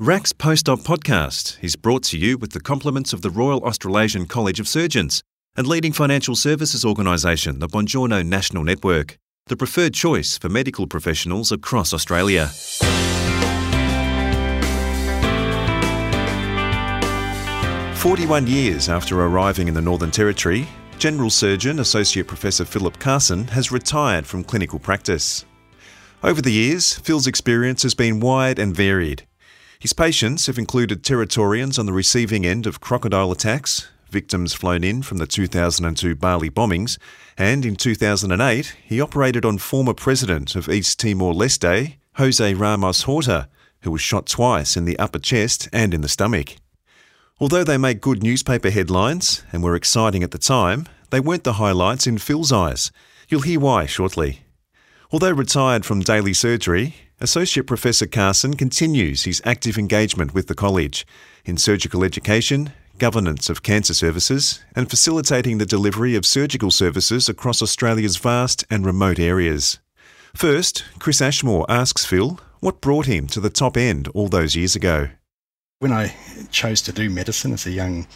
RACS Post-Op podcast is brought to you with the compliments of the Royal Australasian College of Surgeons and leading financial services organisation, the Bongiorno National Network, the preferred choice for medical professionals across Australia. Forty-one years after arriving in the Northern Territory, General Surgeon Associate Professor Philip Carson has retired from clinical practice. Over the years, Phil's experience has been wide and varied. His patients have included Territorians on the receiving end of crocodile attacks, victims flown in from the 2002 Bali bombings, and in 2008 he operated on former President of East Timor Leste, Jose Ramos Horta, who was shot twice in the upper chest and in the stomach. Although they make good newspaper headlines and were exciting at the time, they weren't the highlights in Phil's eyes. You'll hear why shortly. Although retired from daily surgery, Associate Professor Carson continues his active engagement with the college in surgical education, governance of cancer services, and facilitating the delivery of surgical services across Australia's vast and remote areas. First, Chris Ashmore asks Phil what brought him to the top end all those years ago. When I chose to do medicine as a young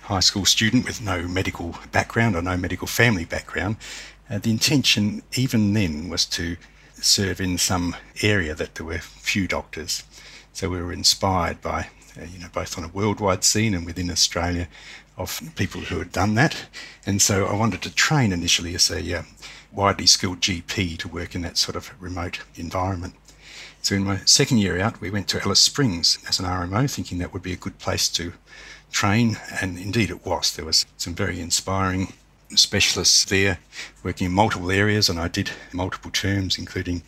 high school student with no medical background or no medical family background, uh, the intention, even then, was to serve in some area that there were few doctors. So we were inspired by, uh, you know, both on a worldwide scene and within Australia, of people who had done that. And so I wanted to train initially as a uh, widely skilled GP to work in that sort of remote environment. So in my second year out, we went to Alice Springs as an RMO, thinking that would be a good place to train, and indeed it was. There was some very inspiring specialists there working in multiple areas, and I did multiple terms, including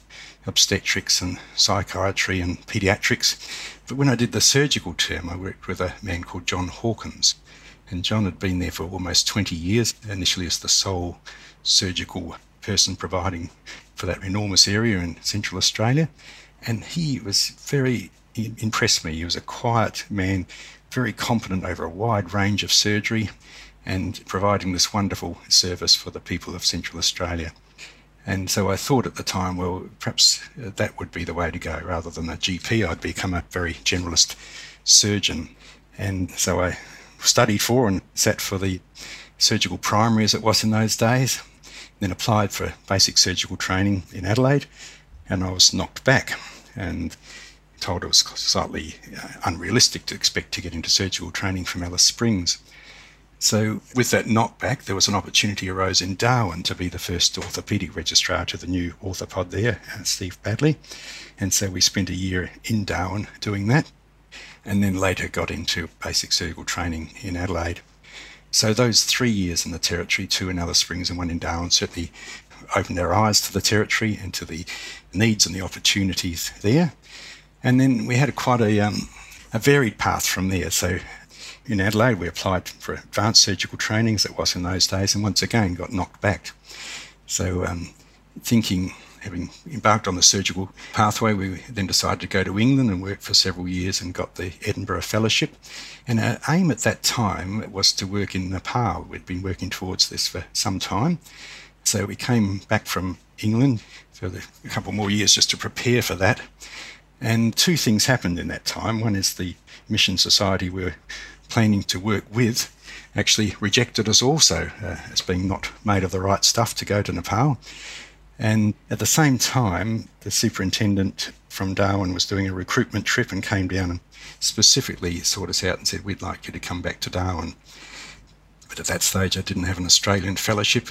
obstetrics and psychiatry and pediatrics. But when I did the surgical term, I worked with a man called John Hawkins. And John had been there for almost 20 years, initially as the sole surgical person providing for that enormous area in Central Australia. And he was very, he impressed me. He was a quiet man, very competent over a wide range of surgery and providing this wonderful service for the people of Central Australia. And so I thought at the time, well, perhaps uh, that would be the way to go. Rather than a GP, I'd become a very generalist surgeon. And so I studied for and sat for the surgical primary as it was in those days, then applied for basic surgical training in Adelaide, and I was knocked back and told it was slightly uh, unrealistic to expect to get into surgical training from Alice Springs. So, with that knockback, there was an opportunity arose in Darwin to be the first orthopaedic registrar to the new orthopod there, uh, Steve Badley. And so we spent a year in Darwin doing that, and then later got into basic surgical training in Adelaide. So, those three years in the Territory, two in Alice Springs and one in Darwin, certainly opened our eyes to the Territory and to the needs and the opportunities there. And then we had quite a, um, a varied path from there. So, in Adelaide, we applied for advanced surgical training as it was in those days, and once again got knocked back. So, um, thinking, having embarked on the surgical pathway, we then decided to go to England and work for several years and got the Edinburgh Fellowship. And our aim at that time was to work in Nepal. We'd been working towards this for some time. So we came back from England for a couple more years just to prepare for that. And two things happened in that time. One is the Mission Society we were planning to work with actually rejected us also uh, as being not made of the right stuff to go to Nepal. And at the same time, the superintendent from Darwin was doing a recruitment trip and came down and specifically sought us out and said, We'd like you to come back to Darwin. But at that stage, I didn't have an Australian fellowship,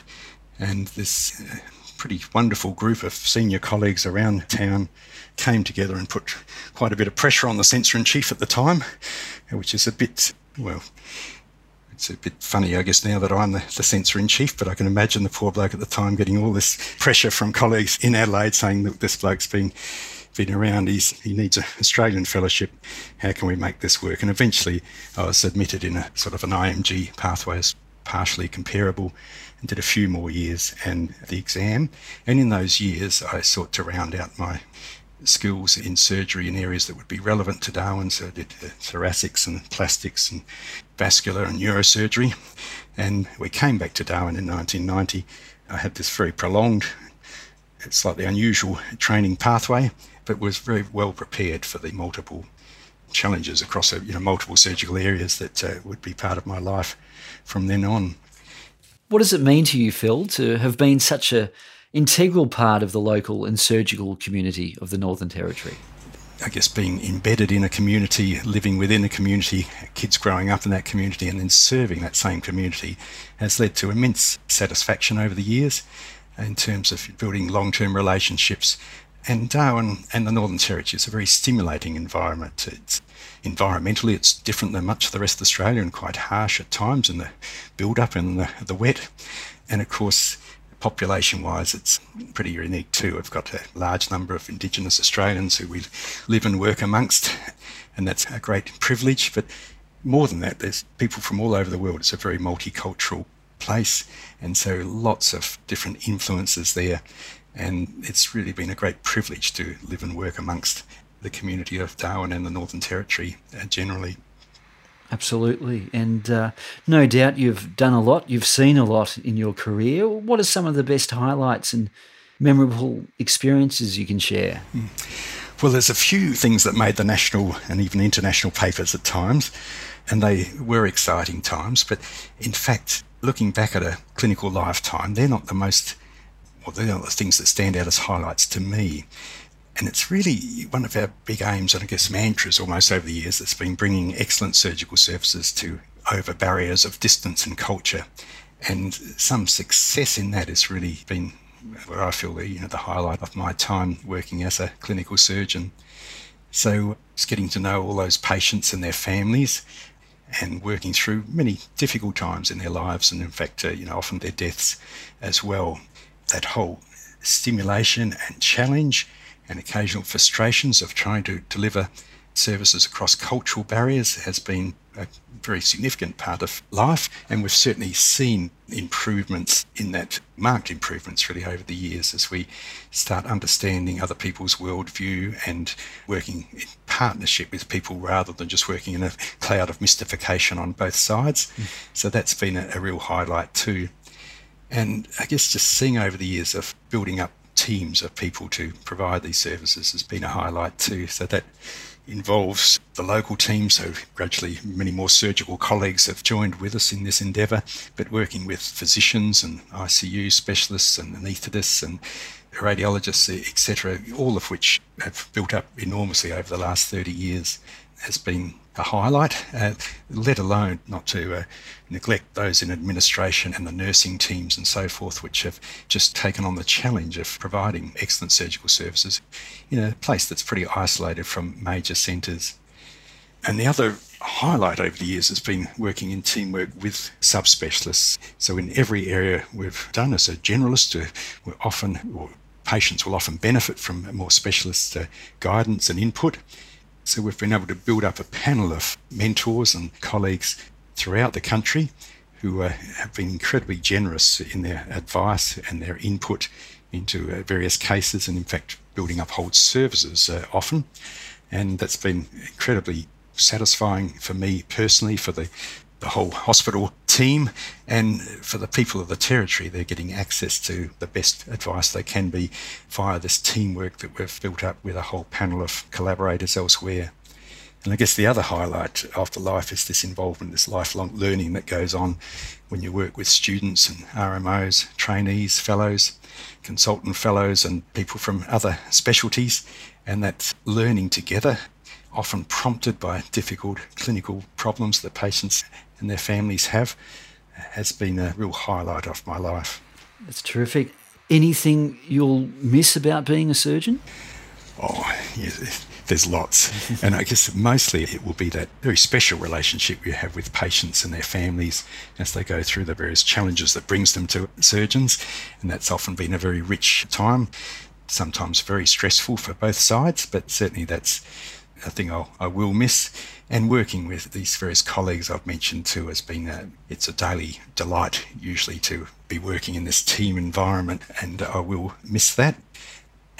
and this uh, pretty wonderful group of senior colleagues around town came together and put quite a bit of pressure on the censor in chief at the time, which is a bit well, it's a bit funny, I guess, now that I'm the, the censor in chief, but I can imagine the poor bloke at the time getting all this pressure from colleagues in Adelaide saying that this bloke's been been around. He's, he needs an Australian fellowship. How can we make this work? And eventually, I was admitted in a sort of an IMG pathway as partially comparable, and did a few more years and the exam. And in those years, I sought to round out my skills in surgery in areas that would be relevant to Darwin. So I did uh, thoracics and plastics and vascular and neurosurgery. And we came back to Darwin in 1990. I had this very prolonged, slightly unusual training pathway, but was very well prepared for the multiple challenges across you know, multiple surgical areas that uh, would be part of my life from then on. What does it mean to you, Phil, to have been such a integral part of the local and surgical community of the Northern Territory? I guess being embedded in a community, living within a community, kids growing up in that community, and then serving that same community has led to immense satisfaction over the years in terms of building long term relationships. And Darwin and the Northern Territory is a very stimulating environment. It's environmentally, it's different than much of the rest of Australia and quite harsh at times in the build up and the, the wet. And of course, population wise, it's pretty unique too. We've got a large number of Indigenous Australians who we live and work amongst, and that's a great privilege. But more than that, there's people from all over the world. It's a very multicultural place, and so lots of different influences there. And it's really been a great privilege to live and work amongst the community of Darwin and the Northern Territory uh, generally. Absolutely. And uh, no doubt you've done a lot, you've seen a lot in your career. What are some of the best highlights and memorable experiences you can share? Mm. Well, there's a few things that made the national and even international papers at times, and they were exciting times. But in fact, looking back at a clinical lifetime, they're not the most, well, they're not the things that stand out as highlights to me. And it's really one of our big aims, and I guess mantras almost over the years, that's been bringing excellent surgical services to over barriers of distance and culture. And some success in that has really been where I feel the, you know, the highlight of my time working as a clinical surgeon. So it's getting to know all those patients and their families and working through many difficult times in their lives and in fact, uh, you know, often their deaths as well. That whole stimulation and challenge and occasional frustrations of trying to deliver services across cultural barriers has been a very significant part of life. And we've certainly seen improvements in that, marked improvements really over the years as we start understanding other people's worldview and working in partnership with people rather than just working in a cloud of mystification on both sides. Mm. So that's been a, a real highlight too. And I guess just seeing over the years of building up teams of people to provide these services has been a highlight too. So that involves the local team. So gradually, many more surgical colleagues have joined with us in this endeavour, but working with physicians and ICU specialists and anaesthetists and radiologists, etc., all of which have built up enormously over the last 30 years, has been a highlight, uh, let alone not to uh, neglect those in administration and the nursing teams and so forth, which have just taken on the challenge of providing excellent surgical services in a place that's pretty isolated from major centres. And the other highlight over the years has been working in teamwork with subspecialists. So in every area we've done as a generalist, uh, we're often, or patients will often benefit from more specialist uh, guidance and input. So we've been able to build up a panel of mentors and colleagues throughout the country who uh, have been incredibly generous in their advice and their input into uh, various cases, and in fact, building up whole services uh, often. And that's been incredibly satisfying for me personally, for the the whole hospital team and for the people of the territory they're getting access to the best advice they can be via this teamwork that we've built up with a whole panel of collaborators elsewhere. And I guess the other highlight after life is this involvement, this lifelong learning that goes on when you work with students and RMOs, trainees, fellows, consultant fellows, and people from other specialties, and that learning together, often prompted by difficult clinical problems that patients and their families have has been a real highlight of my life. That's terrific. Anything you'll miss about being a surgeon? Oh, yes, there's lots. and I guess mostly it will be that very special relationship you have with patients and their families as they go through the various challenges that brings them to surgeons. And that's often been a very rich time, sometimes very stressful for both sides, but certainly that's a thing I'll, I will miss. And working with these various colleagues I've mentioned too has been a, it's a daily delight usually to be working in this team environment, and I will miss that.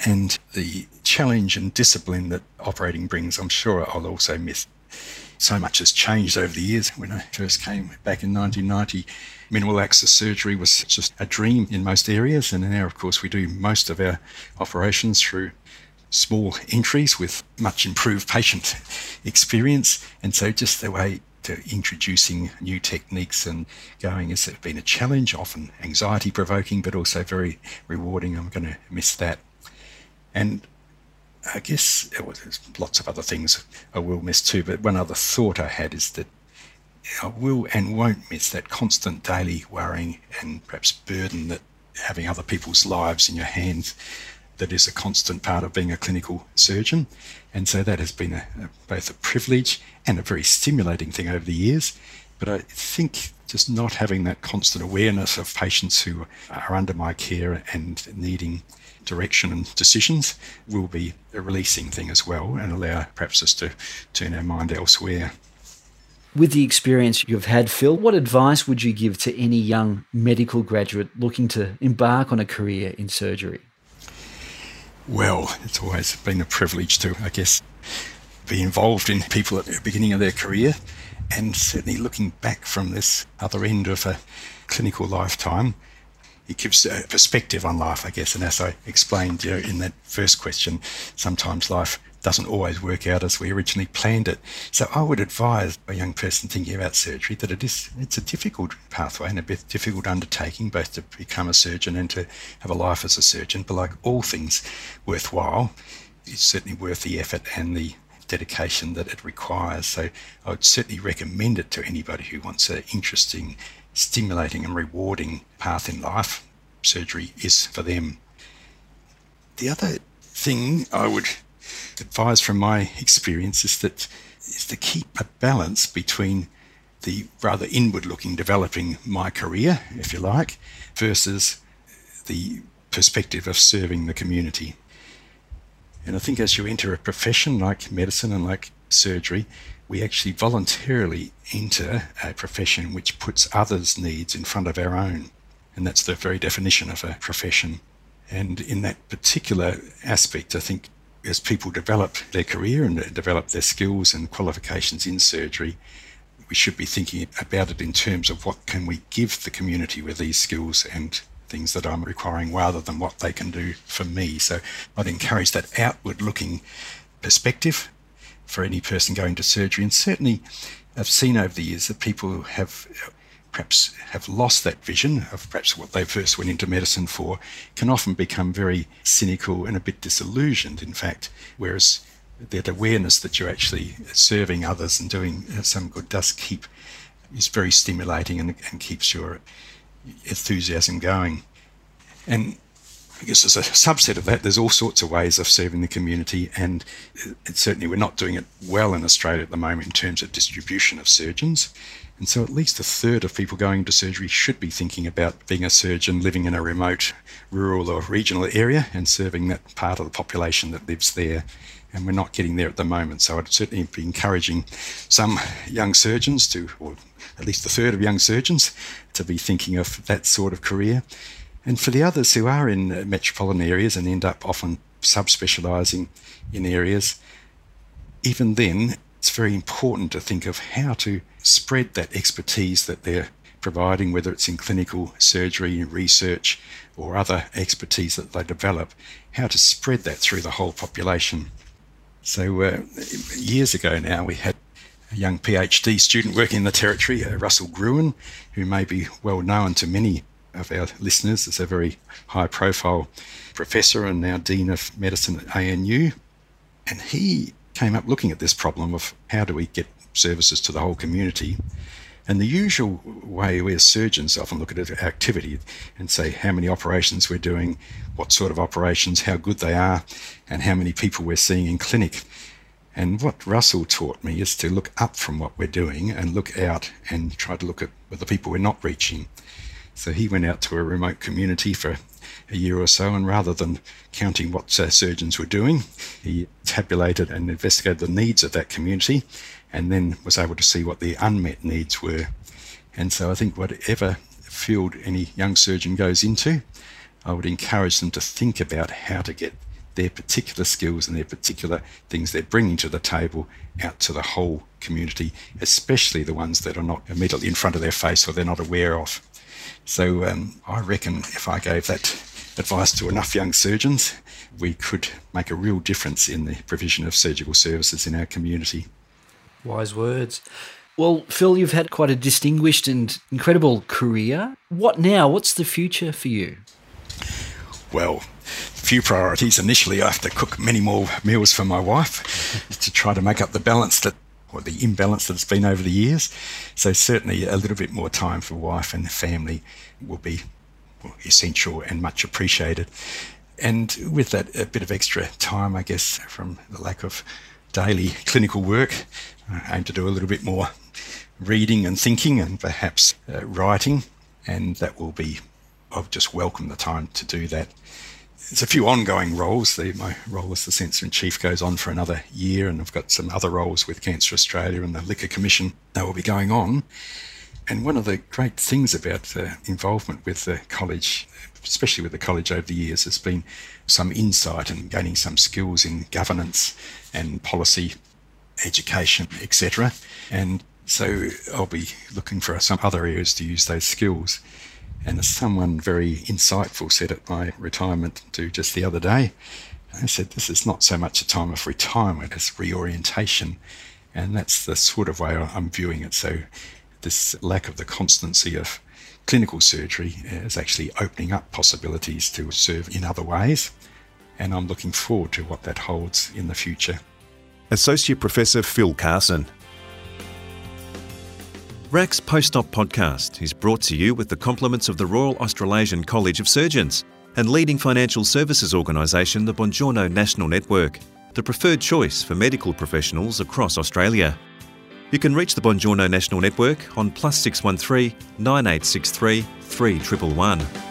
And the challenge and discipline that operating brings, I'm sure I'll also miss. So much has changed over the years. When I first came back in 1990, minimal access surgery was just a dream in most areas. And now, of course, we do most of our operations through small entries with much improved patient experience. And so just the way to introducing new techniques and going has been a challenge, often anxiety provoking, but also very rewarding. I'm going to miss that. And I guess oh, well, there's lots of other things I will miss too, but one other thought I had is that I will and won't miss that constant daily worrying and perhaps burden that having other people's lives in your hands that is a constant part of being a clinical surgeon. And so that has been a, a, both a privilege and a very stimulating thing over the years. But I think just not having that constant awareness of patients who are under my care and needing direction and decisions will be a releasing thing as well and allow perhaps us to turn our mind elsewhere. With the experience you've had, Phil, what advice would you give to any young medical graduate looking to embark on a career in surgery? Well, it's always been a privilege to, I guess, be involved in people at the beginning of their career. And certainly looking back from this other end of a clinical lifetime, it gives a perspective on life, I guess. And as I explained you know, in that first question, sometimes life doesn't always work out as we originally planned it. So I would advise a young person thinking about surgery that it is it's a difficult pathway and a bit difficult undertaking, both to become a surgeon and to have a life as a surgeon. But like all things worthwhile, it's certainly worth the effort and the dedication that it requires. So I would certainly recommend it to anybody who wants an interesting stimulating and rewarding path in life, surgery is for them. The other thing I would advise from my experience is that is to keep a balance between the rather inward looking developing my career, if you like, versus the perspective of serving the community. And I think as you enter a profession like medicine and like surgery, we actually voluntarily enter a profession which puts others' needs in front of our own. And that's the very definition of a profession. And in that particular aspect, I think as people develop their career and develop their skills and qualifications in surgery, we should be thinking about it in terms of what can we give the community with these skills and things that I'm requiring rather than what they can do for me. So I'd encourage that outward looking perspective for any person going to surgery. And certainly, I've seen over the years that people have perhaps have lost that vision of perhaps what they first went into medicine for, can often become very cynical and a bit disillusioned, in fact. Whereas that awareness that you're actually serving others and doing some good does keep, is very stimulating and, and keeps your enthusiasm going. And I guess as a subset of that, there's all sorts of ways of serving the community, and certainly we're not doing it well in Australia at the moment in terms of distribution of surgeons. And so at least a third of people going into surgery should be thinking about being a surgeon living in a remote rural or regional area and serving that part of the population that lives there. And we're not getting there at the moment. So I'd certainly be encouraging some young surgeons to, or at least a third of young surgeons, to be thinking of that sort of career. And for the others who are in metropolitan areas and end up often subspecialising in areas, even then, it's very important to think of how to spread that expertise that they're providing, whether it's in clinical surgery, research, or other expertise that they develop, how to spread that through the whole population. So, uh, years ago now, we had a young PhD student working in the territory, uh, Russell Gruen, who may be well known to many of our listeners is a very high profile professor and now Dean of Medicine at ANU. And he came up looking at this problem of how do we get services to the whole community. And the usual way we as surgeons often look at activity and say how many operations we're doing, what sort of operations, how good they are, and how many people we're seeing in clinic. And what Russell taught me is to look up from what we're doing and look out and try to look at the people we're not reaching. So he went out to a remote community for a year or so, and rather than counting what uh, surgeons were doing, he tabulated and investigated the needs of that community and then was able to see what the unmet needs were. And so I think whatever field any young surgeon goes into, I would encourage them to think about how to get their particular skills and their particular things they're bringing to the table out to the whole community, especially the ones that are not immediately in front of their face or they're not aware of. So um, I reckon if I gave that advice to enough young surgeons, we could make a real difference in the provision of surgical services in our community. Wise words. Well, Phil, you've had quite a distinguished and incredible career. What now? What's the future for you? Well, few priorities. Initially, I have to cook many more meals for my wife to try to make up the balance that or the imbalance that's been over the years. So certainly a little bit more time for wife and family will be essential and much appreciated. And with that, a bit of extra time, I guess, from the lack of daily clinical work, I aim to do a little bit more reading and thinking and perhaps uh, writing. And that will be, I'll just welcome the time to do that. There's a few ongoing roles. The, my role as the Censor in Chief goes on for another year, and I've got some other roles with Cancer Australia and the Liquor Commission that will be going on. And one of the great things about the involvement with the college, especially with the college over the years, has been some insight and gaining some skills in governance and policy, education, etc. And so I'll be looking for some other areas to use those skills. And someone very insightful said at my retirement do just the other day, I said, this is not so much a time of retirement as reorientation. And that's the sort of way I'm viewing it. So this lack of the constancy of clinical surgery is actually opening up possibilities to serve in other ways. And I'm looking forward to what that holds in the future. Associate Professor Phil Carson. RACS Post-Op podcast is brought to you with the compliments of the Royal Australasian College of Surgeons and leading financial services organisation the Bongiorno National Network, the preferred choice for medical professionals across Australia. You can reach the Bongiorno National Network on plus 613 9863 3111.